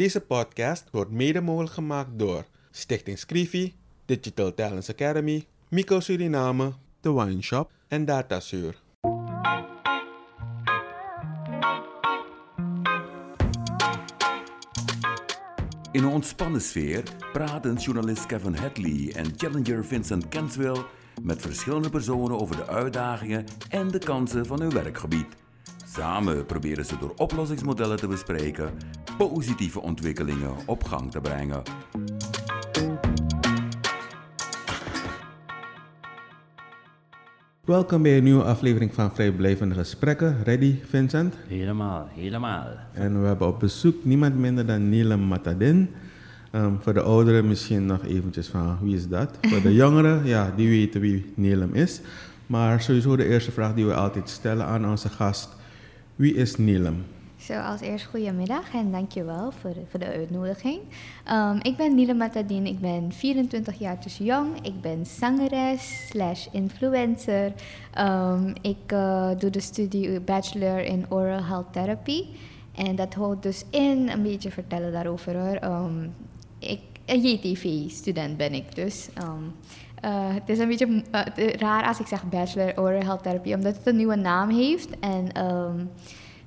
Deze podcast wordt mede mogelijk gemaakt door Stichting Scrivi, Digital Talents Academy, Mico Suriname, The Wine Shop en Datasuur. In een ontspannen sfeer praten journalist Kevin Hadley en challenger Vincent Kenswell met verschillende personen over de uitdagingen en de kansen van hun werkgebied. Samen proberen ze door oplossingsmodellen te bespreken positieve ontwikkelingen op gang te brengen. Welkom bij een nieuwe aflevering van Vrijblijvende Gesprekken. Ready, Vincent? Helemaal, helemaal. En we hebben op bezoek niemand minder dan Niele Matadin. Um, voor de ouderen misschien nog eventjes van wie is dat? Voor de jongeren, ja, die weten wie Nilem is. Maar sowieso de eerste vraag die we altijd stellen aan onze gast. Wie is Nilem? Zo, als eerst goedemiddag en dankjewel voor voor de uitnodiging. Um, ik ben Nile Matadine, ik ben 24 jaar dus jong. Ik ben zangeres slash influencer. Um, ik uh, doe de studie Bachelor in Oral Health Therapy. En dat houdt dus in, een beetje vertellen daarover hoor. Um, ik, een JTV-student ben ik dus. Uh, het is een beetje uh, raar als ik zeg Bachelor Oral Health Therapy, omdat het een nieuwe naam heeft. En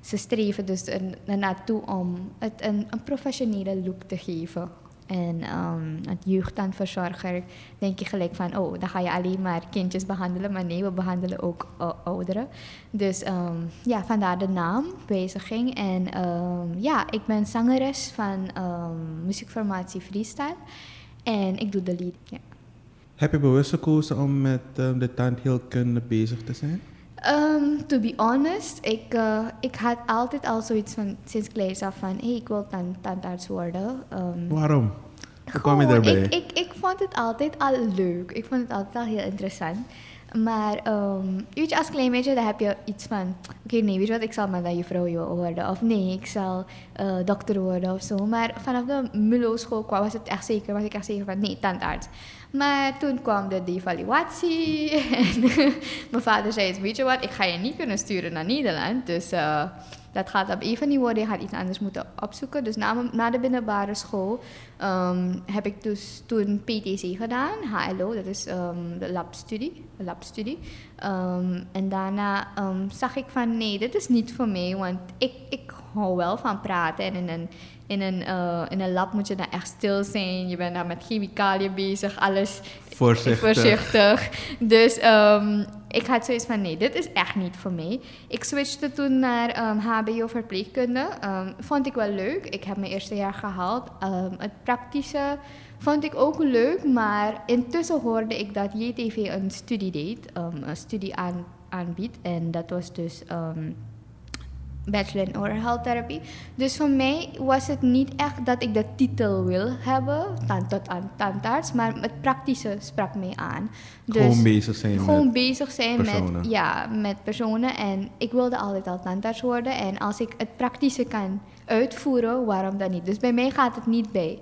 ze streven dus er naartoe om het een, een, professionele look te geven. En um, het jeugdtandverzorger denk je gelijk van, oh, dan ga je alleen maar kindjes behandelen. Maar nee, we behandelen ook ouderen. Dus um, ja, vandaar de naam, wijziging. En ja, ik ben zangeres van muziekformatie freestyle. En ik doe de ja. Heb je bewust gekozen om met de tandheelkunde bezig te zijn? Um, to be honest, ik, uh, ik had altijd al zoiets van sinds kleins af van hey, ik wil tan tandarts worden. Um, Waarom? Hoe kwam je daarbij? Ik, ik, ik vond het altijd al leuk. Ik vond het altijd al heel interessant. Maar um, weet je, als klein beetje, dan heb je iets van... Oké, okay, nee, weet je wat, ik zal maar juffrouw worden. Of nee, ik zal uh, dokter worden of zo. Maar vanaf de MULO-school was het echt zeker, was ik echt zeker van nee, tandarts. Maar toen kwam de devaluatie. En mijn vader zei, weet je wat, ik ga je niet kunnen sturen naar Nederland. Dus uh, dat gaat op even niet worden. Je gaat iets anders moeten opzoeken. Dus na, na de binnenbare school um, heb ik dus toen PTC gedaan. HLO, dat is um, de labstudie. Labstudie. Um, en daarna zag ik van nee, dit is niet voor mij. Want ik, ik hou wel van praten. En in een, in een, uh, in een lab moet je dan echt stil zijn. Je bent dan met chemicaliën bezig, alles voorzichtig. voorzichtig. Dus um, ik had zoiets van, nee, dit is echt niet voor mij. Ik switchte toen naar um, HBO verpleegkunde. Um, vond ik wel leuk. Ik heb mijn eerste jaar gehaald. het praktische vond ik ook leuk, maar intussen hoorde ik dat JTV een studie deed, een studie aan, aanbiedt. En dat was dus bachelor in oral health therapy. Dus voor mij was het niet echt dat ik de titel wil hebben, tot aan tandarts, maar het praktische sprak mij aan. Dus gewoon bezig zijn gewoon met bezig zijn personen. met ja, met personen en ik wilde altijd al tandarts worden en als ik het praktische kan uitvoeren, waarom dan niet? Dus bij mij gaat het niet bij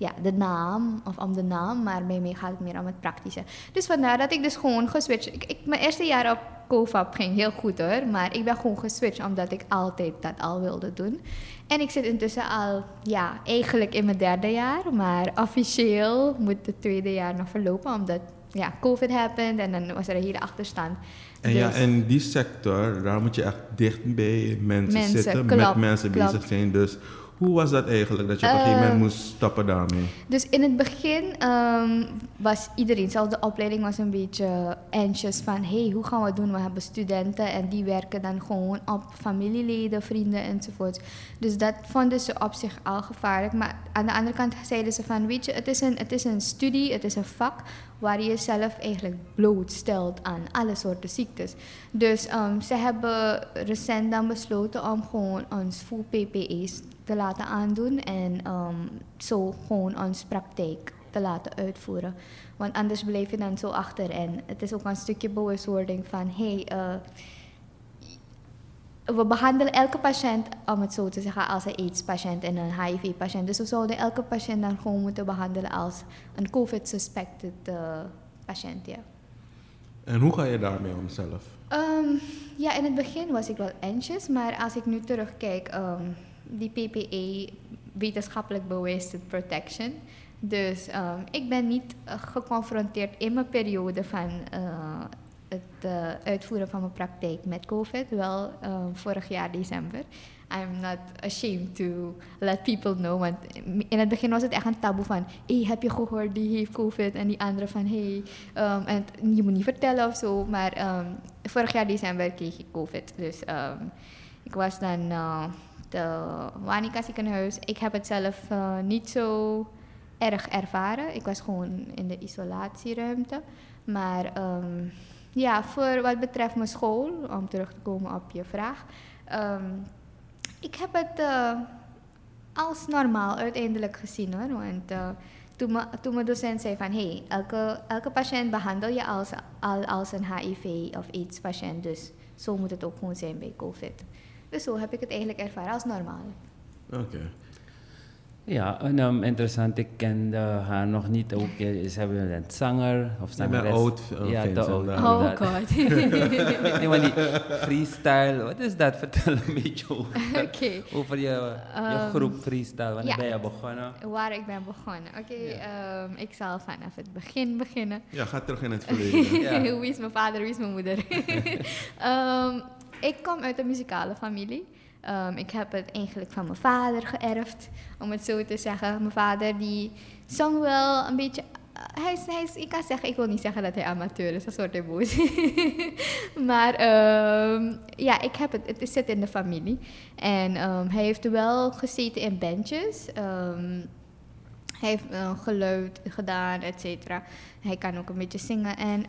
ja, de naam of om de naam, maar bij mij gaat het meer om het praktische. Dus vandaar dat ik dus gewoon geswitcht. Ik, ik, mijn eerste jaar op COFAP ging heel goed hoor, maar ik ben gewoon geswitcht omdat ik altijd dat al wilde doen. En ik zit intussen al, ja, eigenlijk in mijn derde jaar, maar officieel moet het tweede jaar nog verlopen omdat ja, COVID happened en dan was er een hele achterstand. En ja, in dus die sector, daar moet je echt dicht bij mensen, zitten, met mensen bezig zijn. Dus hoe was dat eigenlijk, dat je op een gegeven moment ehm, moest stappen daarmee? Dus in het begin um, was iedereen, zelfs de opleiding was een beetje anxious van... hey, hoe gaan we het doen? We hebben studenten en die werken dan gewoon op familieleden, vrienden enzovoort. Dus dat vonden ze op zich al gevaarlijk. Maar aan de andere kant zeiden ze van, weet je, het is een, het is een studie, het is een vak waar je jezelf eigenlijk blootstelt aan alle soorten ziektes. Dus um, ze hebben recent dan besloten om gewoon ons full PPE's te laten aandoen en um, zo gewoon ons praktijk te laten uitvoeren. Want anders blijf je dan zo achter en het is ook een stukje bewustwording van hey, uh, we behandelen elke patiënt, om het zo te zeggen, als een AIDS-patiënt en een HIV-patiënt. Dus we zouden elke patiënt dan gewoon moeten behandelen als een COVID-suspected uh, patiënt. Ja. En hoe ga je daarmee om zelf? Um, ja, in het begin was ik wel anxious, maar als ik nu terugkijk, um, die PPE wetenschappelijk bewezen protection. Dus ehm, ik ben niet eh, geconfronteerd in mijn periode van eh, het eh, uitvoeren van mijn praktijk met COVID. Wel ehm, vorig jaar december. I'm not ashamed to let people know. Want in het begin was het echt een taboe van... Hey, heb je gehoord, die heeft COVID? En die andere van... Hey, ehm, en je moet niet vertellen of zo. Maar ehm, vorig jaar december kreeg ik COVID. Dus ehm, ik was dan uh, de Wanika ziekenhuis. Ik heb het zelf niet zo erg ervaren. Ik was gewoon in de isolatieruimte. Maar ja, voor wat betreft mijn school... Om terug te komen op je vraag... Ik heb het uh, als normaal uiteindelijk gezien hoor. Want uh, toen, toen mijn docent zei van... Hey, elke, elke patiënt behandel je als, al als een HIV of AIDS patiënt. Dus zo moet het ook gewoon zijn bij COVID. Dus zo heb ik het eigenlijk ervaren als normaal. Oké. Ja, en, um, interessant. Ik kende haar nog niet. Ook, ze hebben een zanger of zangeres. Ja, oud. Uh, ja, te oud. Oh god. nee, maar die freestyle, wat is dat? Vertel een beetje over, okay. over je, je um, groep freestyle. Wanneer ja. ben je begonnen? Waar ik ben begonnen. Oké, okay, ja. um, ik zal vanaf het begin beginnen. Ja, ga terug in het verleden. ja. wie is mijn vader, wie is mijn moeder? ik kom uit een muzikale familie. Um, ik heb het eigenlijk van mijn vader geërfd, om het zo te zeggen. Mijn vader die zong wel een beetje. Uh, hij is, hij is, ik kan zeggen, ik wil niet zeggen dat hij amateur is, dat soort boos. maar um, ja, ik heb het, het zit in de familie. En um, hij heeft wel gezeten in bandjes. hij heeft uh, geluid gedaan, et cetera. Hij kan ook een beetje zingen. En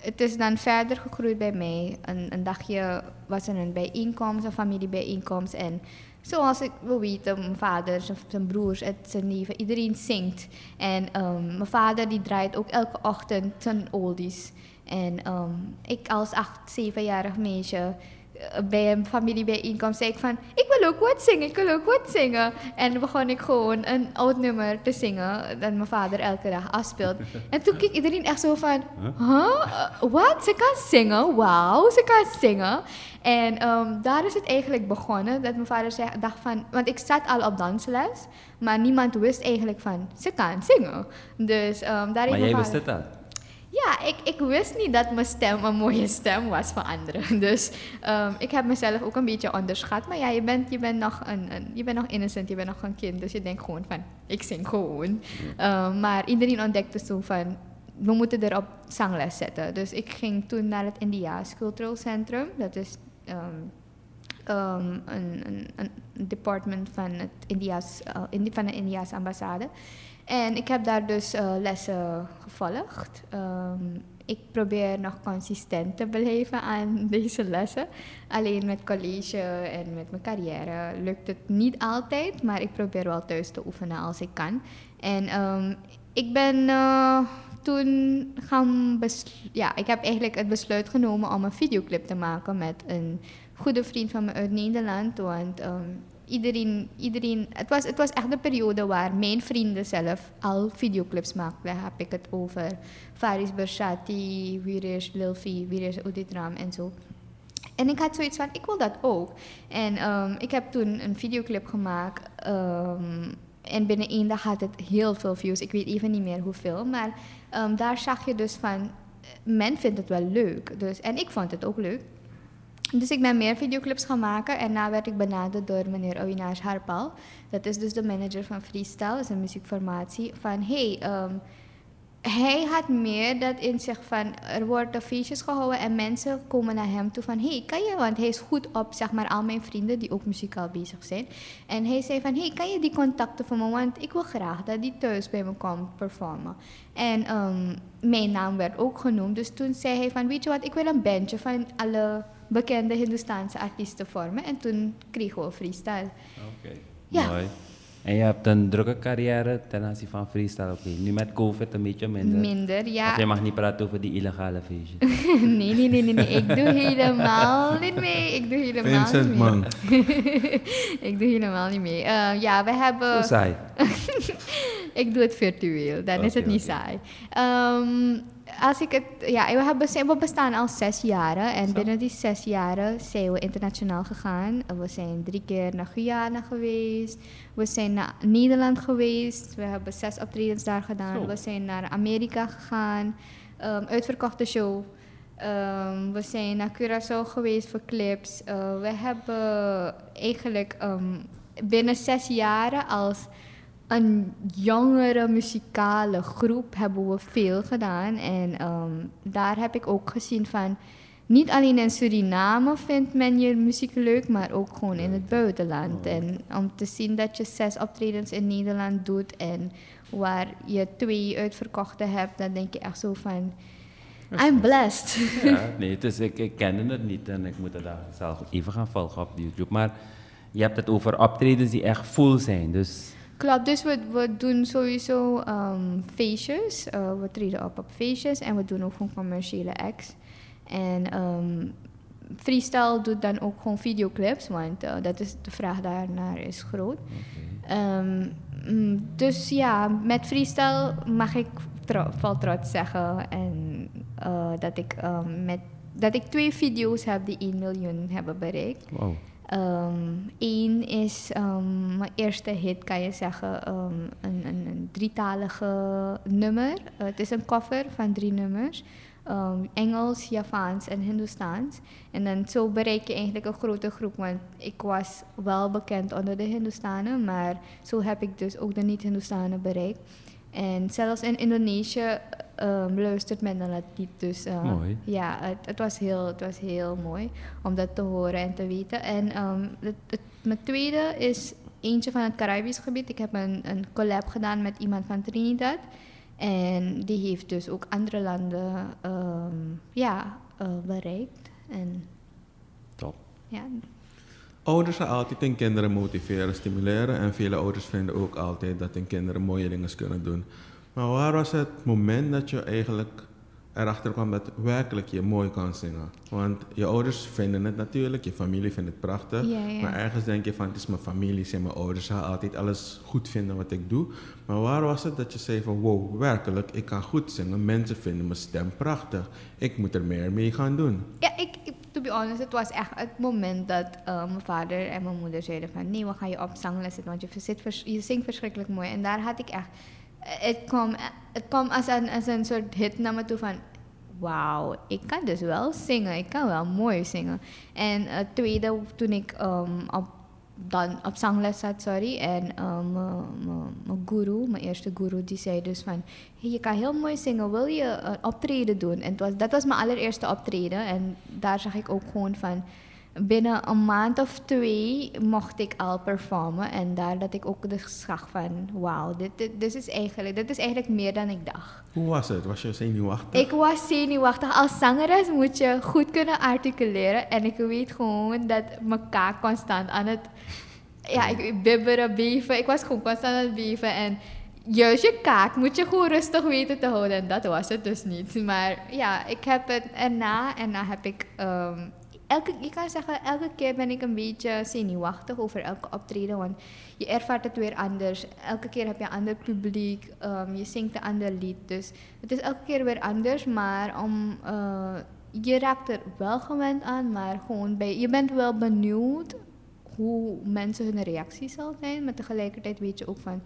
het is dan verder gegroeid bij mij. Een, een dagje was er een bijeenkomst, een familiebijeenkomst. En zoals ik wil weten, mijn vader, zijn broers, zijn neven, iedereen zingt. En um, mijn vader die draait ook elke ochtend zijn oldies. En um, ik als acht, zevenjarig meisje bij een familiebijeenkomst zei ik van, ik wil ook wat zingen, ik wil ook wat zingen. En begon ik gewoon een oud nummer te zingen, dat mijn vader elke dag afspeelt. En toen keek iedereen echt zo van, huh? Wat? Ze kan zingen? Wauw, ze kan zingen. En um, daar is het eigenlijk begonnen, dat mijn vader zei, dacht van, want ik zat al op dansles, maar niemand wist eigenlijk van, ze kan zingen. Dus um, daar Maar jij wist het al? Ja, ik, ik wist niet dat mijn stem een mooie stem was voor anderen. Dus um, ik heb mezelf ook een beetje onderschat. Maar ja, je bent, je bent, nog, een, een, je bent nog innocent, je bent nog een kind. Dus je denkt gewoon van, ik zing gewoon. Um, maar iedereen ontdekte zo van, we moeten er op zangles zetten. Dus ik ging toen naar het Indiaas Cultural Centrum. Dat is um, um, een, een, een, department van, het India's, uh, van de India's ambassade. En ik heb daar dus uh, lessen gevolgd. Um, ik probeer nog consistent te blijven aan deze lessen. Alleen met college en met mijn carrière lukt het niet altijd, maar ik probeer wel thuis te oefenen als ik kan. En um, ik ben uh, toen gaan ja, ik heb eigenlijk het besluit genomen om een videoclip te maken met een goede vriend van me uit Nederland. Want um, iedereen, iedereen het, was, het was echt de periode waar mijn vrienden zelf al videoclips maakten. Daar heb ik het over Faris Bershati, Wirish Lilfi, Wirish Uditram en zo. En ik had zoiets van, ik wil dat ook. En um, ik heb toen een videoclip gemaakt. Um, en binnen één dag had het heel veel views. Ik weet even niet meer hoeveel. Maar um, daar zag je dus van, men vindt het wel leuk. Dus, en ik vond het ook leuk. Dus ik ben meer videoclips gaan maken en na werd ik benaderd door meneer Avinash Harpal. Dat is dus de manager van Freestyle, dat is een muziekformatie. Van hey, um, hij had meer dat in zich van er worden feestjes gehouden en mensen komen naar hem toe van hey, kan je, want hij is goed op zeg maar al mijn vrienden die ook muzikaal bezig zijn. En hij zei van hey, kan je die contacten voor me, want ik wil graag dat die thuis bij me komt performen. En um, mijn naam werd ook genoemd, dus toen zei hij van weet je wat, ik wil een bandje van alle bekende Hindoestaanse artiesten vormen. En toen kregen we freestyle. Oké, okay. ja. mooi. En je hebt een drukke carrière ten aanzien van freestyle. Oké, nu met COVID een beetje minder. Minder, ja. Of je mag niet praten over die illegale feestjes. nee, nee, nee, nee, nee. Ik doe helemaal niet mee. Ik doe helemaal Vincent, niet mee. man. ik doe helemaal niet mee. Uh, ja, we hebben... Zo saai. ik doe het virtueel, dan is het niet saai. Ehm, als ik het, ja, we, hebben, we bestaan al zes jaren en Zo. binnen die zes jaren zijn we internationaal gegaan. We zijn drie keer naar Guyana geweest, we zijn naar Nederland geweest, we hebben zes optredens daar gedaan. Zo. We zijn naar Amerika gegaan, Ehm, uitverkochte show. Ehm, we zijn naar Curaçao geweest voor clips. Eh, we hebben eigenlijk binnen zes jaren als een jongere muzikale groep hebben we veel gedaan. En ehm, daar heb ik ook gezien van... Niet alleen in Suriname vindt men je muziek leuk, maar ook gewoon in het buitenland. En om te zien dat je zes optredens in Nederland doet en waar je twee uitverkochte hebt, dan denk je echt zo van... I'm blessed. Ja, nee, is, ik, ik kende het niet en ik moet het daar zelf even gaan volgen op YouTube. Maar je hebt het over optredens die echt full zijn. Dus Klopt, dus we, we doen sowieso ehm, feestjes. Eh, we treden op op feestjes en we doen ook gewoon commerciële acts. En ehm, freestyle doet dan ook gewoon videoclips, want eh, dat is, de vraag daarnaar is groot. Ehm, mm, dus ja, met freestyle mag ik tro vol trots zeggen en, eh, dat, ik, met, dat ik twee video's heb die 1 miljoen hebben bereikt. wow. Eén is ehm, mijn eerste hit, kan je zeggen, ehm, een, een, een drietalige nummer. Eh, het is een cover van drie nummers. Ehm, Engels, Javaans en Hindoestaans. En dan zo bereik je eigenlijk een grote groep. Want ik was wel bekend onder de Hindoestanen, maar zo heb ik dus ook de niet-Hindoestanen bereikt. En zelfs in Indonesië ehm, luistert men naar het lied. Dus eh, Mooi. ja, het, het, was heel, het was heel mooi om dat te horen en te weten. En ehm, het, het, mijn tweede is eentje van het Caribisch gebied. Ik heb een, een collab gedaan met iemand van Trinidad. En die heeft dus ook andere landen ehm, ja, eh, bereikt. En Top. ja, Ouders gaan altijd hun kinderen motiveren, stimuleren. En vele ouders vinden ook altijd dat hun kinderen mooie dingen kunnen doen. Maar waar was het moment dat je eigenlijk erachter kwam dat werkelijk je mooi kan zingen? Want je ouders vinden het natuurlijk, je familie vindt het prachtig. Ja, ja. Maar ergens denk je van het is mijn familie, zijn mijn ouders, ze gaan altijd alles goed vinden wat ik doe. Maar waar was het dat je zei van wow, werkelijk, ik kan goed zingen. Mensen vinden mijn stem prachtig. Ik moet er meer mee gaan doen. Ja, ik, ik, to be honest, het was echt het moment dat eh, mijn vader en mijn moeder zeiden van... Nee, we gaan je op zangles zetten, want je, zit je zingt verschrikkelijk mooi. En daar had ik echt... eh, Het kwam, het kwam als, een, een soort hit naar me toe van... Wauw, ik kan dus wel zingen. Ik kan wel mooi zingen. En het tweede, toen ik ehm, op, dan op zangles zat, sorry. En ehm, mijn- guru, mijn eerste guru, die zei dus van... Hey, je kan heel mooi zingen, wil je een optreden doen? En was, dat was mijn allereerste optreden. En daar zag ik ook gewoon van... Binnen een maand of twee mocht ik al performen. En daar dat ik ook dus zag van... Wauw, dit, dit, dit, is eigenlijk, dit is eigenlijk meer dan ik dacht. Hoe was het? Was je zenuwachtig? Ik was zenuwachtig. Als zangeres moet je goed kunnen articuleren. En ik weet gewoon dat mijn kaak constant aan het... Ja, ik bibberen, beven. Ik was gewoon constant aan het beven. En juist je kaak moet je gewoon rustig weten te houden. En dat was het dus niet. Maar ja, ik heb het erna. En dan heb ik... ehm, elke, ik kan zeggen, elke keer ben ik een beetje zenuwachtig over elke optreden. Want je ervaart het weer anders. Elke keer heb je een ander publiek. ehm, je zingt een ander lied. Dus het is elke keer weer anders. Maar om, eh, je raakt er wel gewend aan. Maar gewoon bij, je bent wel benieuwd hoe mensen hun reactie zal zijn. Maar tegelijkertijd weet je ook van...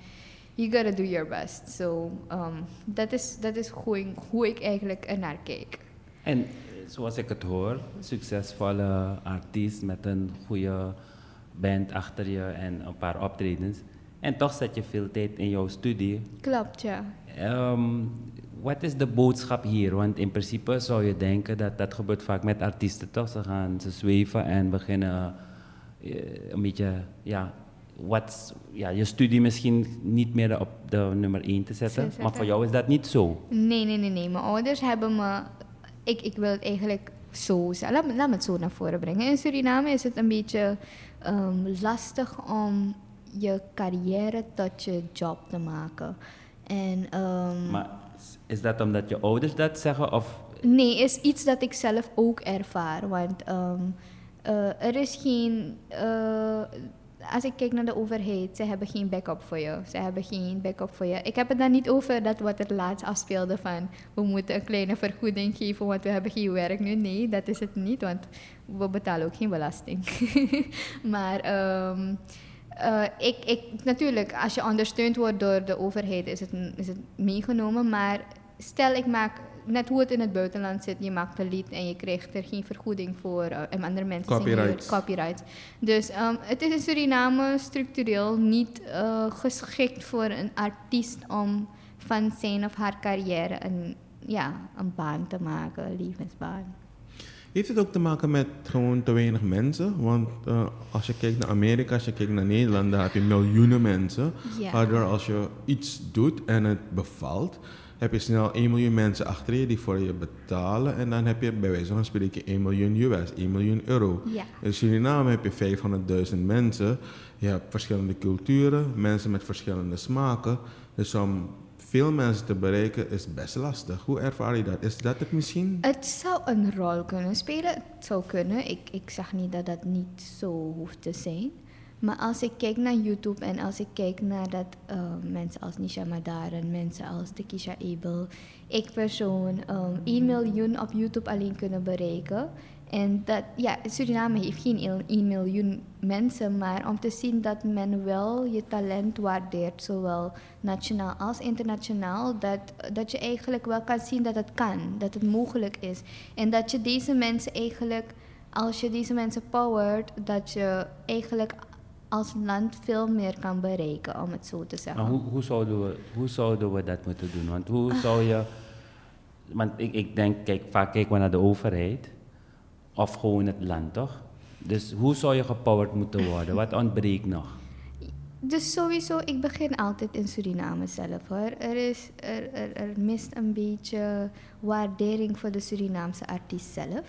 You gotta do your best. So, um, dat is, dat is hoe, ik, eigenlijk ernaar kijk. En zoals ik het hoor, succesvolle artiest met een goede band achter je en een paar optredens. En toch zet je veel tijd in jouw studie. Klopt, ja. Ehm, wat is de boodschap hier? Want in principe zou je denken dat dat gebeurt vaak met artiesten toch? Ze gaan ze zweven en beginnen eh, een beetje, ja, wat, ja, je studie misschien niet meer op de nummer 1 te zetten. zetten. Maar voor jou is dat niet zo. Nee, nee, nee, nee. Mijn ouders hebben me... Ik, ik wil het eigenlijk zo... Laat, me- laat me het zo naar voren brengen. In Suriname is het een beetje ehm, lastig om je carrière tot je job te maken. En, ehm, Maar is dat omdat je ouders dat zeggen? Of Nee, is iets dat ik zelf ook ervaar. Want ehm, eh, er is geen. eh, als ik kijk naar de overheid, ze hebben geen backup voor je. Ze hebben geen backup voor je. Ik heb het dan niet over dat wat er laatst afspeelde van we moeten een kleine vergoeding geven, want we hebben geen werk nu. Nee, dat is het niet, want we betalen ook geen belasting. maar ehm, eh, ik, ik, natuurlijk, als je ondersteund wordt door de overheid, is het, is het meegenomen. Maar stel ik maak net hoe het in het buitenland zit. Je maakt een lied en je krijgt er geen vergoeding voor. Uh, en andere mensen copyright. copyright. Dus um, het is in Suriname structureel niet uh, geschikt voor een artiest om van zijn of haar carrière een, ja, een baan te maken, een levensbaan. Heeft het ook te maken met gewoon te weinig mensen? Want uh, als je kijkt naar Amerika, als je kijkt naar Nederland, daar heb je miljoenen mensen. Ja. Waardoor als je iets doet en het bevalt, heb je snel 1 miljoen mensen achter je die voor je betalen. En dan heb je bij wijze van spreken 1 miljoen US, 1 miljoen euro. Ja. In Suriname heb je 500.000 mensen. Je hebt verschillende culturen, mensen met verschillende smaken. Dus om veel mensen te bereiken is best lastig. Hoe ervaar je dat? Is dat het misschien? Het zou een rol kunnen spelen. Het zou kunnen. Ik, ik zeg niet dat dat niet zo hoeft te zijn. Maar als ik kijk naar YouTube en als ik kijk naar dat uh, mensen als Nisha Madaren, mensen als Tekisha Abel, ik persoon um, 1 miljoen op YouTube alleen kunnen bereiken. En dat, ja, Suriname heeft geen 1 miljoen mensen, maar om te zien dat men wel je talent waardeert, zowel nationaal als internationaal, dat, dat je eigenlijk wel kan zien dat het kan, dat het mogelijk is. En dat je deze mensen eigenlijk, als je deze mensen powert, dat je eigenlijk als land veel meer kan bereiken, om het zo te zeggen. Maar hoe, hoe, zouden we, hoe zouden we dat moeten doen? Want hoe zou je. Want ik, ik denk, kijk, vaak kijken we naar de overheid of gewoon het land, toch? Dus hoe zou je gepowerd moeten worden? Wat ontbreekt nog? Dus sowieso, ik begin altijd in Suriname zelf hoor. Er, is, er, er, er mist een beetje waardering voor de Surinaamse artiest zelf.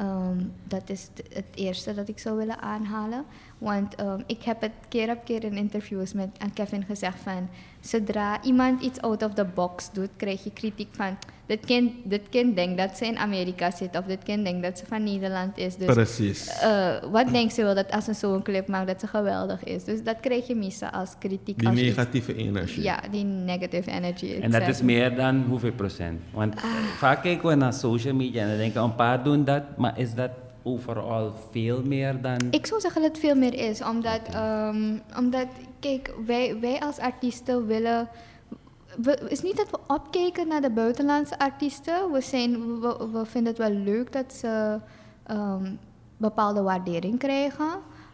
Um, dat is het eerste dat ik zou willen aanhalen. Want um, ik heb het keer op keer in interviews met aan Kevin gezegd van... zodra iemand iets out of the box doet, krijg je kritiek van... dit kind, dit kind denkt dat ze in Amerika zit of dit kind denkt dat ze van Nederland is. Dus, Precies. Uh, wat denkt ze wel dat als ze zo'n clip maakt dat ze geweldig is? Dus dat krijg je meestal als kritiek. Die als negatieve iets, energie. Ja, die negative energy. En dat is meer dan hoeveel procent? Want Ah. vaak kijken we naar social media en dan denken een paar doen dat, maar is dat overal veel meer dan... Ik zou zeggen dat het veel meer is, omdat, um, omdat kijk, wij, wij als artiesten willen. Het is niet dat we opkijken naar de buitenlandse artiesten. We, zijn, we, vinden het wel leuk dat ze um, bepaalde waardering krijgen.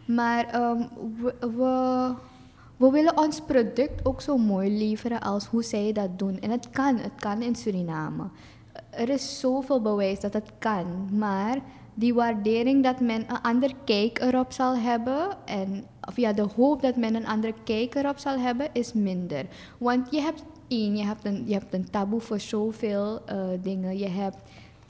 Maar um, we, we, we, willen ons product ook zo mooi leveren als hoe zij dat doen. En het kan, het kan in Suriname. Er is zoveel bewijs dat het kan, maar die waardering dat men een ander kijk erop zal hebben en of ja, de hoop dat men een andere kijk erop zal hebben is minder. Want je hebt één, je hebt een, je hebt een taboe voor zoveel uh, dingen. Je hebt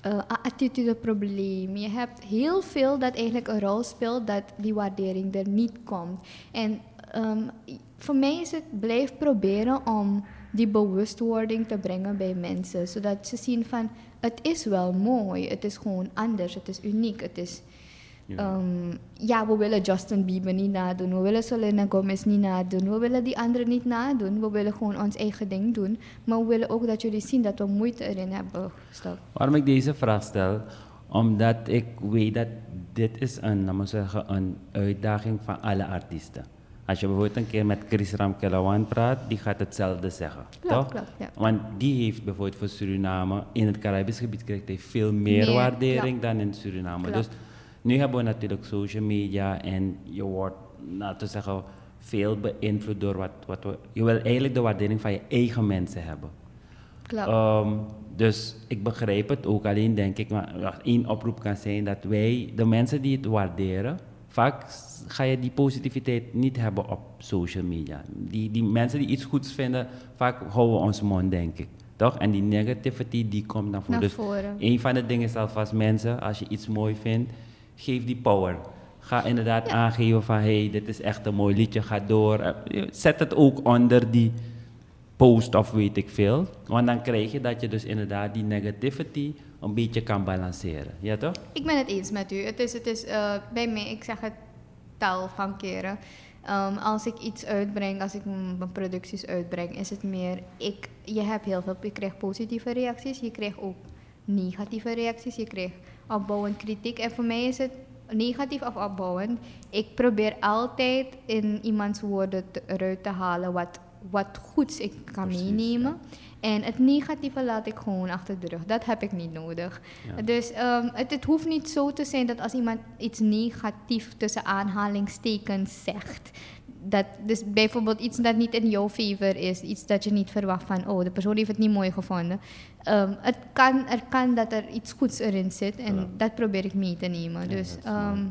uh, een attitudeprobleem. Je hebt heel veel dat eigenlijk een rol speelt dat die waardering er niet komt. En um, voor mij is het blijf proberen om die bewustwording te brengen bij mensen. Zodat ze zien van het is wel mooi, het is gewoon anders, het is uniek, het is... Ja. Um, ja, we willen Justin Bieber niet nadoen, we willen Selena Gomez niet nadoen, we willen die anderen niet nadoen, we willen gewoon ons eigen ding doen. Maar we willen ook dat jullie zien dat we moeite erin hebben gestopt. Waarom ik deze vraag stel? Omdat ik weet dat dit is een, laten we zeggen, een uitdaging van alle artiesten. Als je bijvoorbeeld een keer met Chris Ramkelawan praat, die gaat hetzelfde zeggen. Klopt, toch? klopt, ja. Want die heeft bijvoorbeeld voor Suriname, in het Caribisch gebied krijgt hij veel meer, Meer, waardering klopt. dan in Suriname. Klopt. Dus nu hebben we natuurlijk social media en je wordt, laten we zeggen, veel beïnvloed door wat, wat we... Je wil eigenlijk de waardering van je eigen mensen hebben. Klopt. Um, dus ik begrijp het ook. Alleen denk ik, maar één oproep kan zijn dat wij, de mensen die het waarderen, vaak ga je die positiviteit niet hebben op social media. Die, die mensen die iets goeds vinden, vaak houden we ons mond, denk ik. Toch? En die negativity, die komt naar voren. Naar dus voren. een van de dingen is alvast mensen, als je iets mooi vindt, geef die power. Ga inderdaad Ja. aangeven van, hé, hey, dit is echt een mooi liedje, ga door. Eh, Zet het ook onder die post of weet ik veel. Want dan krijg je dat je dus inderdaad die negativity een beetje kan balanceren. Ja toch? Ik ben het eens met u. Het is, het is uh, bij mij, ik zeg het tal van keren. Ehm, als ik iets uitbreng, als ik mijn producties uitbreng, is het meer, ik, je hebt heel veel, je krijgt positieve reacties, je krijgt ook negatieve reacties, je krijgt opbouwend kritiek. En voor mij is het negatief of opbouwend. Ik probeer altijd in iemands woorden te- eruit te halen wat, wat goeds ik kan Precies, meenemen. En het negatieve laat ik gewoon achter de rug. Dat heb ik niet nodig. Ja. Dus ehm, het, het hoeft niet zo te zijn dat als iemand iets negatief tussen aanhalingstekens zegt. Dat, dus bijvoorbeeld iets dat niet in jouw favor is, iets dat je niet verwacht van, oh, de persoon heeft het niet mooi gevonden. Ehm, het kan, er kan dat er iets goeds erin zit en Ja. dat probeer ik mee te nemen. Dus ehm,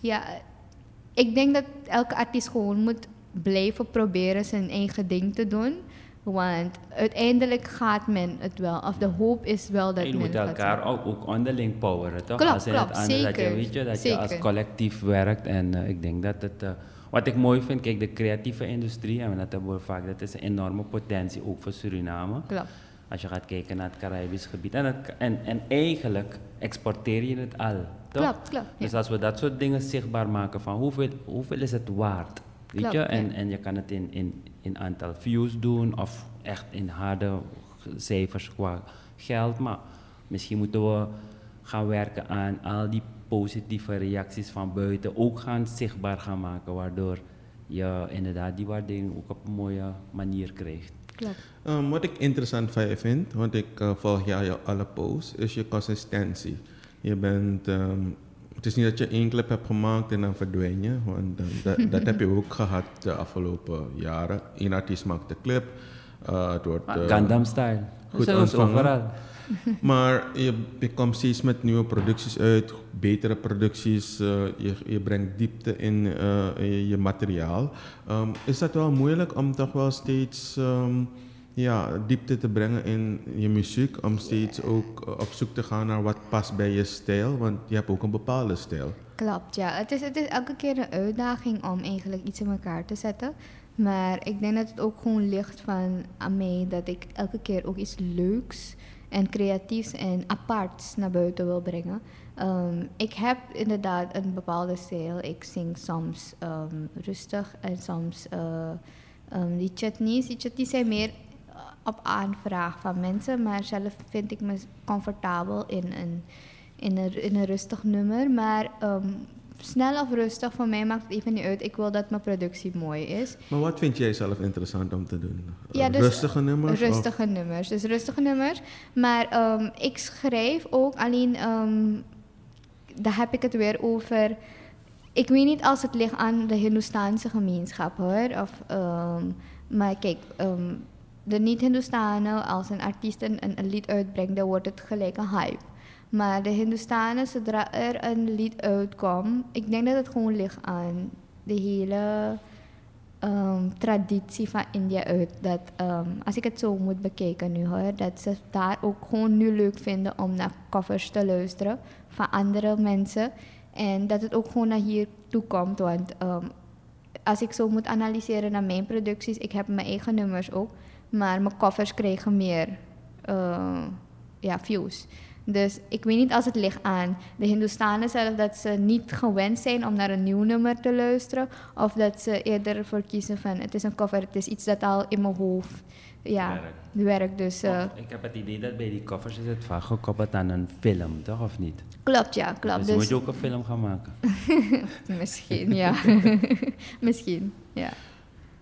ja, ik denk dat elke artiest gewoon moet blijven proberen zijn eigen ding te doen. Want uiteindelijk gaat men het wel. Of de hoop is wel dat je men moet het gaat elkaar ook, ook onderling poweren, toch? Klopt, als klopt, het andere, dat je, zeker, weet je, dat je als zeker. collectief werkt. En eh, ik denk dat het... eh, wat ik mooi vind, kijk, de creatieve industrie, en dat hebben we vaak, dat is een enorme potentie, ook voor Suriname. Klopt. Als je gaat kijken naar het Caribisch gebied. En, het, en, en eigenlijk exporteer je het al, toch? Klopt, klopt. ja. Dus als we dat soort dingen zichtbaar maken van hoeveel, hoeveel is het waard? Weet Klopt, je? ja. En, en je kan het in, in, in aantal views doen of echt in harde cijfers qua geld. Maar misschien moeten we gaan werken aan al die positieve reacties van buiten ook gaan zichtbaar gaan maken. Waardoor je inderdaad die waardering ook op een mooie manier krijgt. Um, wat ik interessant van je vind, want ik uh, volg jou jou alle posts, is je consistentie. Je bent, um, het is niet dat je één clip hebt gemaakt en dan verdwijn je, want dat, dat heb je ook gehad de afgelopen jaren. Eén artiest maakt de clip, uh, het wordt... Uh, Gundam Style. goed ontvangen. overal. Maar je, je komt steeds met nieuwe producties uit, betere producties. eh, je, je brengt diepte in eh, in je materiaal. Ehm, is dat wel moeilijk om toch wel steeds ehm, ja, diepte te brengen in je muziek? Om steeds ook eh, op zoek te gaan naar wat past bij je stijl? Want je hebt ook een bepaalde stijl. Klopt, ja. Het is, het is elke keer een uitdaging om eigenlijk iets in elkaar te zetten. Maar ik denk dat het ook gewoon ligt van aan mij dat ik elke keer ook iets leuks en creatiefs en aparts naar buiten wil brengen. Ehm, ik heb inderdaad een bepaalde stijl. Ik zing soms ehm, rustig en soms eh, ehm, die chutneys. Die chutneys zijn meer op aanvraag van mensen, maar zelf vind ik me comfortabel in een, in een, in een rustig nummer. Maar ehm, snel of rustig, voor mij maakt het even niet uit. Ik wil dat mijn productie mooi is. Maar wat vind jij zelf interessant om te doen? Ja, dus, Rustige nummers? of- Rustige nummers, dus rustige nummers. Maar ehm, ik schrijf ook alleen, ehm, daar heb ik het weer over. Ik weet niet als het ligt aan de Hindoestaanse gemeenschap hoor. Of, ehm, maar kijk, de niet-Hindoestanen, als een artiest een, een lied uitbrengt, dan wordt het gelijk een hype. Maar de Hindoestanen, zodra er een lied uitkomt, ik denk dat het gewoon ligt aan de hele ehm, traditie van India uit. Dat, ehm, als ik het zo moet bekijken nu hoor, dat ze daar ook gewoon nu leuk vinden om naar covers te luisteren van andere mensen. En dat het ook gewoon naar hier toe komt. Want ehm, als ik zo moet analyseren naar mijn producties, ik heb mijn eigen nummers ook, maar mijn covers krijgen meer eh, ja, views. Dus ik weet niet als het ligt aan de Hindoestanen zelf dat ze niet gewend zijn om naar een nieuw nummer te luisteren. Of dat ze eerder voor kiezen van het is een cover, het is iets dat al in mijn hoofd ja, Werkt. werkt. Dus eh, ik heb het idee dat bij die covers is het vaak gekoppeld aan een film, toch? Of niet? klopt, ja, klopt. dus, Dus, moet je ook een film gaan maken. Misschien, ja. Misschien, ja.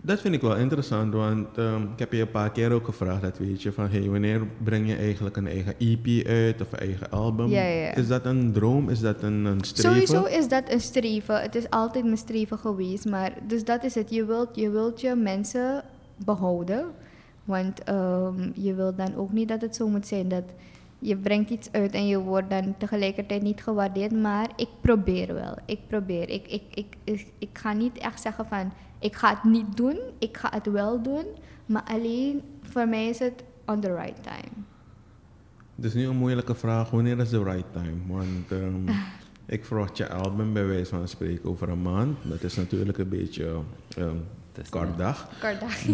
Dat vind ik wel interessant, want ehm, ik heb je een paar keer ook gevraagd, dat weet je, van hey, wanneer breng je eigenlijk een eigen EP uit of een eigen album? Ja, ja, ja. Is dat een droom? Is dat een, een streven? Sowieso is dat een streven. Het is altijd mijn streven geweest. Maar dus dat is het. Je wilt je, wilt je mensen behouden. Want ehm, je wilt dan ook niet dat het zo moet zijn dat je brengt iets uit en je wordt dan tegelijkertijd niet gewaardeerd. Maar ik probeer wel. Ik probeer. Ik, ik, ik, ik, ik ga niet echt zeggen van ik ga het niet doen. Ik ga het wel doen. Maar alleen voor mij is het on the right time. Dus nu een moeilijke vraag, wanneer is de right time? Want ehm, ik verwacht je album bij wijze van spreken over een maand. Dat is natuurlijk een beetje ehm Het is kort dag.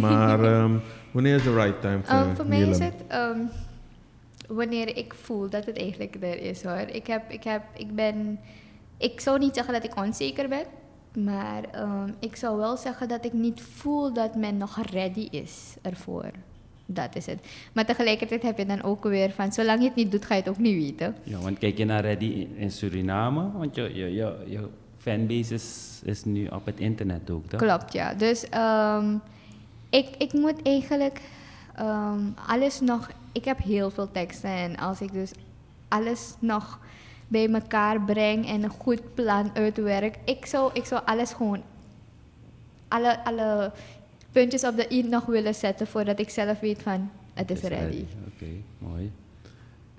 Maar ehm, wanneer is de right time voor Um, voor mij is het ehm, wanneer ik voel dat het eigenlijk er is hoor. Ik, heb, ik, heb, ik ben. Ik zou niet zeggen dat ik onzeker ben, Maar ehm, ik zou wel zeggen dat ik niet voel dat men nog ready is ervoor. Dat is het. Maar tegelijkertijd heb je dan ook weer van, zolang je het niet doet, ga je het ook niet weten. Ja, want kijk je naar Reddy in, in Suriname, want je, je, je, je fanbase is, is nu op het internet ook, toch? Klopt, ja. Dus ehm, ik, ik moet eigenlijk ehm, alles nog... Ik heb heel veel teksten en als ik dus alles nog bij elkaar breng en een goed plan uitwerk... Ik zou, ik zou alles gewoon... Alle, alle puntjes op de i nog willen zetten voordat ik zelf weet van... Het is ready. Oké, mooi.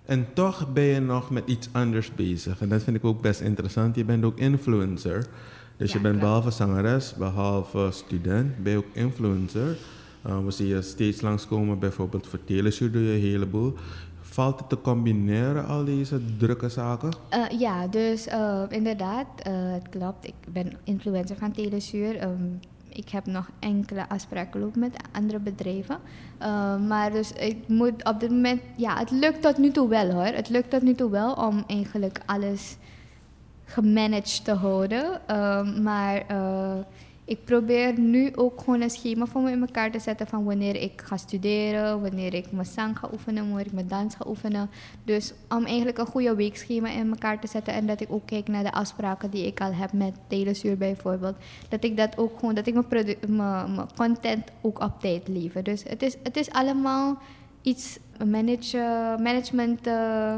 En toch ben je nog met iets anders bezig. En dat vind ik ook best interessant. Je bent ook influencer. Dus Ja, je bent klopt. behalve zangeres, behalve student, ben je ook influencer. Uh, we zien je steeds langskomen, bijvoorbeeld voor Teleshow doe je een heleboel. Valt het te combineren, al deze drukke zaken? Eh, ja, dus eh, inderdaad, eh, het klopt. Ik ben influencer van Telesuur. Ehm, ik heb nog enkele afspraken lopen met andere bedrijven. Eh, maar dus ik moet op dit moment... Ja, het lukt tot nu toe wel hoor. Het lukt tot nu toe wel om eigenlijk alles gemanaged te houden. Ehm, maar eh, ik probeer nu ook gewoon een schema voor me in elkaar te zetten van wanneer ik ga studeren, wanneer ik mijn zang ga oefenen, wanneer ik mijn dans ga oefenen. Dus om eigenlijk een goede weekschema in elkaar te zetten en dat ik ook kijk naar de afspraken die ik al heb met Telesuur bijvoorbeeld. Dat ik dat ook gewoon, dat ik mijn, mijn content ook op tijd lever. Dus het is, het is allemaal iets manage, management. eh,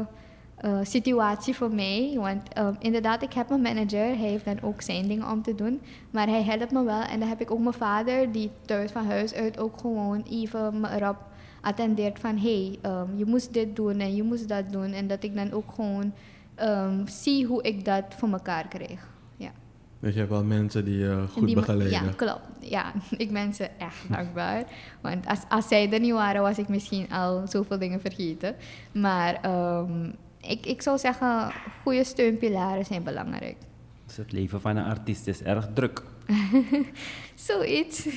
eh, situatie voor mij. Want eh, inderdaad, ik heb mijn manager. Hij heeft dan ook zijn dingen om te doen. Maar hij helpt me wel. En dan heb ik ook mijn vader, die thuis van huis uit ook gewoon even me erop attendeert van... Hé, hey, ehm, je moest dit doen en je moest dat doen. En dat ik dan ook gewoon ehm, zie hoe ik dat voor elkaar krijg. Ja. Dus je hebt wel mensen die je En goed die begeleiden. Ja, klopt. Ja, ik ben ze echt dankbaar. Want als, als zij er niet waren, was ik misschien al zoveel dingen vergeten. Maar ehm, ik, ik zou zeggen, goede steunpilaren zijn belangrijk. Dus het leven van een artiest is erg druk. Zoiets.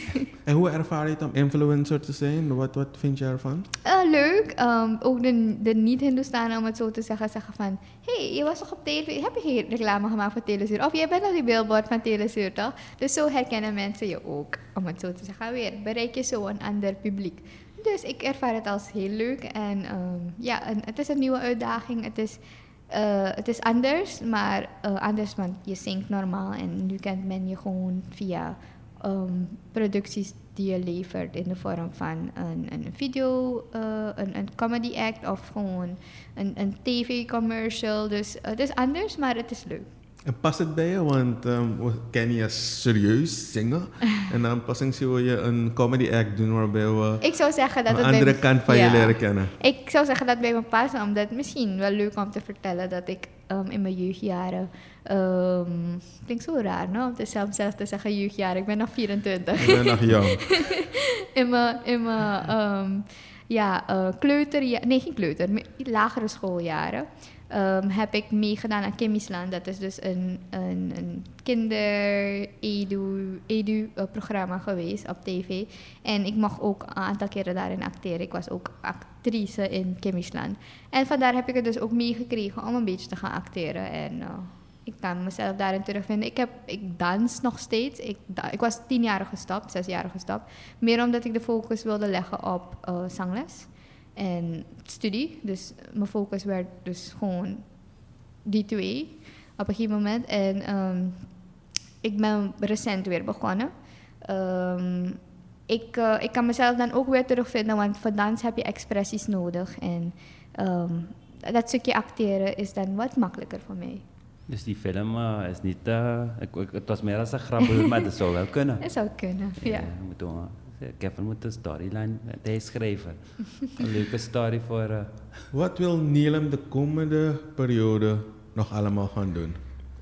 En hoe ervaar je het om influencer te zijn? Wat, wat vind je ervan? Eh, leuk. Ehm, ook de, de niet-Hindustanen, om het zo te zeggen, zeggen van... Hé, hey, je was toch op tv? Heb je geen reclame gemaakt voor Telesuur? Of jij bent op die billboard van Telesuur, toch? Dus zo herkennen mensen je ook, om het zo te zeggen. Weer bereik je zo een ander publiek. Dus ik ervaar het als heel leuk. En ehm, ja, het is een nieuwe uitdaging. Het is, eh, het is anders, maar eh, anders, want je zingt normaal. En nu kent men je gewoon via ehm, producties die je levert in de vorm van een, een video, eh, een, een comedy act of gewoon een, een tv-commercial. Dus het is anders, maar het is leuk. En past het bij je? Want ehm, we kennen je serieus zingen. en dan pas eens wil je een comedy act doen waarbij we Ik zou zeggen dat een het bij andere me- kant van ja. je leren kennen. Ik zou zeggen dat bij me past, omdat het misschien wel leuk om te vertellen dat ik ehm, in mijn jeugdjaren. ehm klinkt zo raar, no? Om zelf, zelf te zeggen jeugdjaren. Ik ben nog 24. Ik ben nog jong. in mijn, in mijn ja, eh, kleuter, nee geen kleuter, lagere schooljaren. Ehm, heb ik meegedaan aan Kimisland. Dat is dus een, een, een kinder-edu-programma geweest op tv. En ik mag ook een aantal keren daarin acteren. Ik was ook actrice in Kimisland. En vandaar heb ik het dus ook meegekregen om een beetje te gaan acteren. En eh, ik kan mezelf daarin terugvinden. Ik, heb, ik dans nog steeds. Ik, ik was tien jaar gestopt, zes jaar gestopt. Meer omdat ik de focus wilde leggen op eh, zangles en studie. Dus mijn focus werd dus gewoon die twee op een gegeven moment. En ehm, ik ben recent weer begonnen. Ehm, ik, eh, ik kan mezelf dan ook weer terugvinden, want voor dans heb je expressies nodig. En ehm, dat stukje acteren is dan wat makkelijker voor mij. Dus die film eh, is niet... eh, ik, ik- het was meer als een grappel, maar dat zou wel kunnen. Dat zou kunnen, ja. we Kevin moet een storyline hij schrijven. Een leuke story voor... eh, Wat wil Nielem de komende periode nog allemaal gaan doen?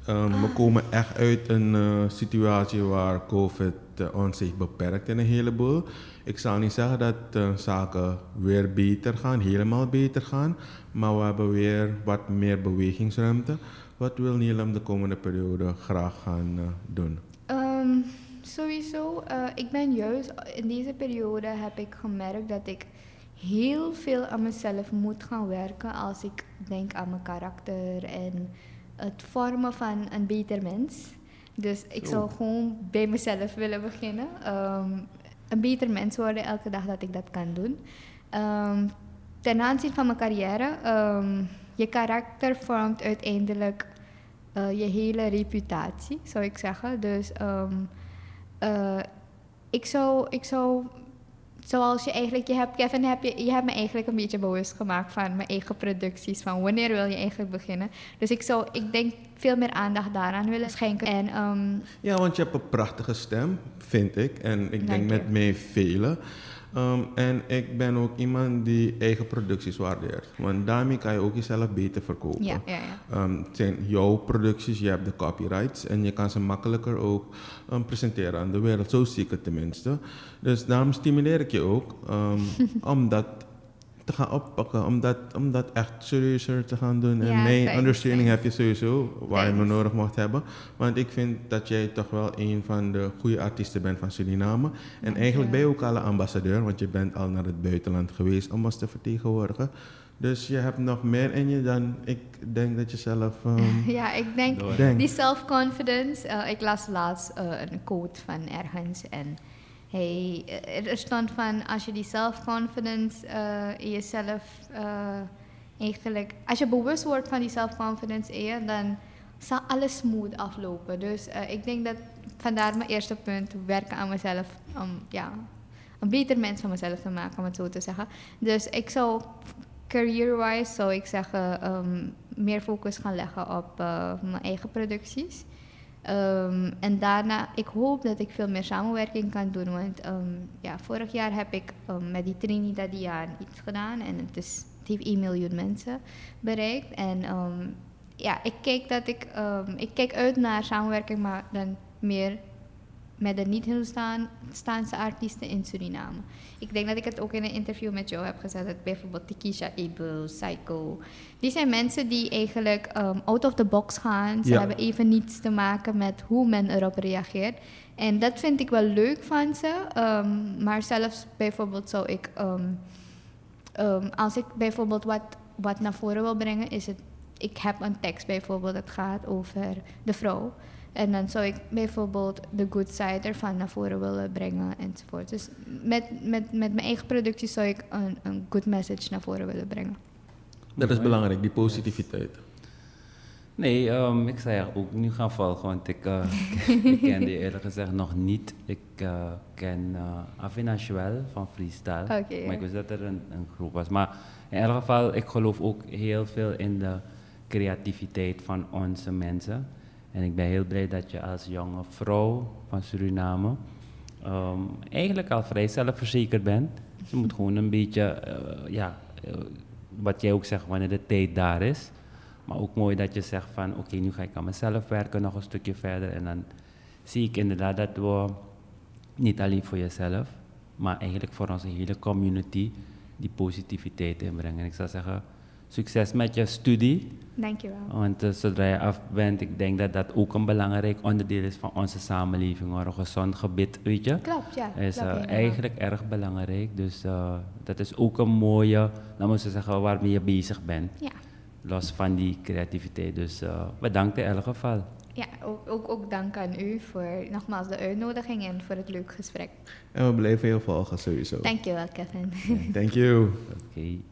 Ehm, Ah. We komen echt uit een eh, situatie waar COVID eh, ons zich beperkt in een heleboel. Ik zal niet zeggen dat eh, zaken weer beter gaan, helemaal beter gaan, maar we hebben weer wat meer bewegingsruimte. Wat wil Nielem de komende periode graag gaan doen? Sowieso, eh, ik ben juist in deze periode heb ik gemerkt dat ik heel veel aan mezelf moet gaan werken als ik denk aan mijn karakter en het vormen van een beter mens. Dus ik Zo. zou gewoon bij mezelf willen beginnen. Ehm, een beter mens worden elke dag dat ik dat kan doen. Ehm, ten aanzien van mijn carrière, ehm, je karakter vormt uiteindelijk eh, je hele reputatie, zou ik zeggen. Dus eh, ik, zou, ik zou, zoals je eigenlijk, je hebt, Kevin, heb je, je hebt me eigenlijk een beetje bewust gemaakt van mijn eigen producties, van wanneer wil je eigenlijk beginnen. Dus ik zou, ik denk, veel meer aandacht daaraan willen schenken. En ehm, Ja, want je hebt een prachtige stem, vind ik. En ik denk met mij velen. Ehm, en ik ben ook iemand die eigen producties waardeert. Want daarmee kan je ook jezelf beter verkopen. ja, ja, ja. Ehm, het zijn jouw producties, je hebt de copyrights en je kan ze makkelijker ook ehm, presenteren aan de wereld. Zo zie ik het tenminste. Dus daarom stimuleer ik je ook ehm, om dat te gaan oppakken, om dat, om dat echt serieuzer te gaan doen. En mijn thanks, ondersteuning thanks. heb je sowieso, waar je me nodig mocht hebben. Want ik vind dat jij toch wel een van de goede artiesten bent van Suriname. En eigenlijk ben je ook al een ambassadeur, want je bent al naar het buitenland geweest om ons te vertegenwoordigen. Dus je hebt nog meer in je dan ik denk dat je zelf ehm, Ja, ik denk die self-confidence. eh, ik las laatst eh, een quote van ergens en hij, er stond van als je die self-confidence eh, in jezelf eh, eigenlijk, als je bewust wordt van die self-confidence in je, dan zal alles smooth aflopen. Dus eh, ik denk dat vandaar mijn eerste punt, werken aan mezelf, om ja, een beter mens van mezelf te maken, om het zo te zeggen. Dus ik zou career-wise zou ik zeggen ehm, meer focus gaan leggen op mijn eigen producties. Ehm, en daarna, ik hoop dat ik veel meer samenwerking kan doen. Want ehm, ja, vorig jaar heb ik ehm, met die Trinidadiaan iets gedaan. En het, is, heeft 1 miljoen mensen bereikt. En ja, ik kijk, dat ik, ik kijk uit naar samenwerking, maar dan meer met de niet-Hindoestaanse artiesten in Suriname. Ik denk dat ik het ook in een interview met jou heb gezegd. Dat bijvoorbeeld Tikisha Abel, Psycho. Die zijn mensen die eigenlijk ehm, out of the box gaan. Ze Ja. hebben even niets te maken met hoe men erop reageert. En dat vind ik wel leuk van ze. ehm, maar zelfs bijvoorbeeld zou ik... ehm, als ik bijvoorbeeld wat, wat naar voren wil brengen, is het... Ik heb een tekst bijvoorbeeld dat gaat over de vrouw. En dan zou ik bijvoorbeeld de good side ervan naar voren willen brengen enzovoort. Dus met, met, met mijn eigen productie zou ik een, een good message naar voren willen brengen. Dat is belangrijk, die positiviteit. Nee, ehm, ik zou je ook nu gaan volgen, want ik, eh, ik ken die eerlijk gezegd nog niet. Ik eh, ken uh, Avina Joel van Freestyle, maar ik wist dat er een, een groep was. Maar in elk geval, ik geloof ook heel veel in de creativiteit van onze mensen. En ik ben heel blij dat je als jonge vrouw van Suriname ehm, eigenlijk al vrij zelfverzekerd bent. Je moet gewoon een beetje, eh, ja, eh, wat jij ook zegt, wanneer de tijd daar is. Maar ook mooi dat je zegt van, oké, nu ga ik aan mezelf werken nog een stukje verder. En dan zie ik inderdaad dat we niet alleen voor jezelf, maar eigenlijk voor onze hele community die positiviteit inbrengen. En ik zou zeggen, succes met je studie. Dankjewel. Want eh, zodra je af bent, ik denk dat dat ook een belangrijk onderdeel is van onze samenleving. Hoor. Een gezond gebit, weet je. Klopt, ja. Is klopt eh, eigenlijk erg belangrijk. Dus eh, dat is ook een mooie, laten we zeggen, waarmee je bezig bent. Ja, Los van die creativiteit. Dus eh, bedankt in elk geval. ja ook, ook, ook dank aan u voor nogmaals de uitnodiging en voor het leuke gesprek. En we blijven heel volgen sowieso. Dankjewel, Kevin. Thank you. Oké.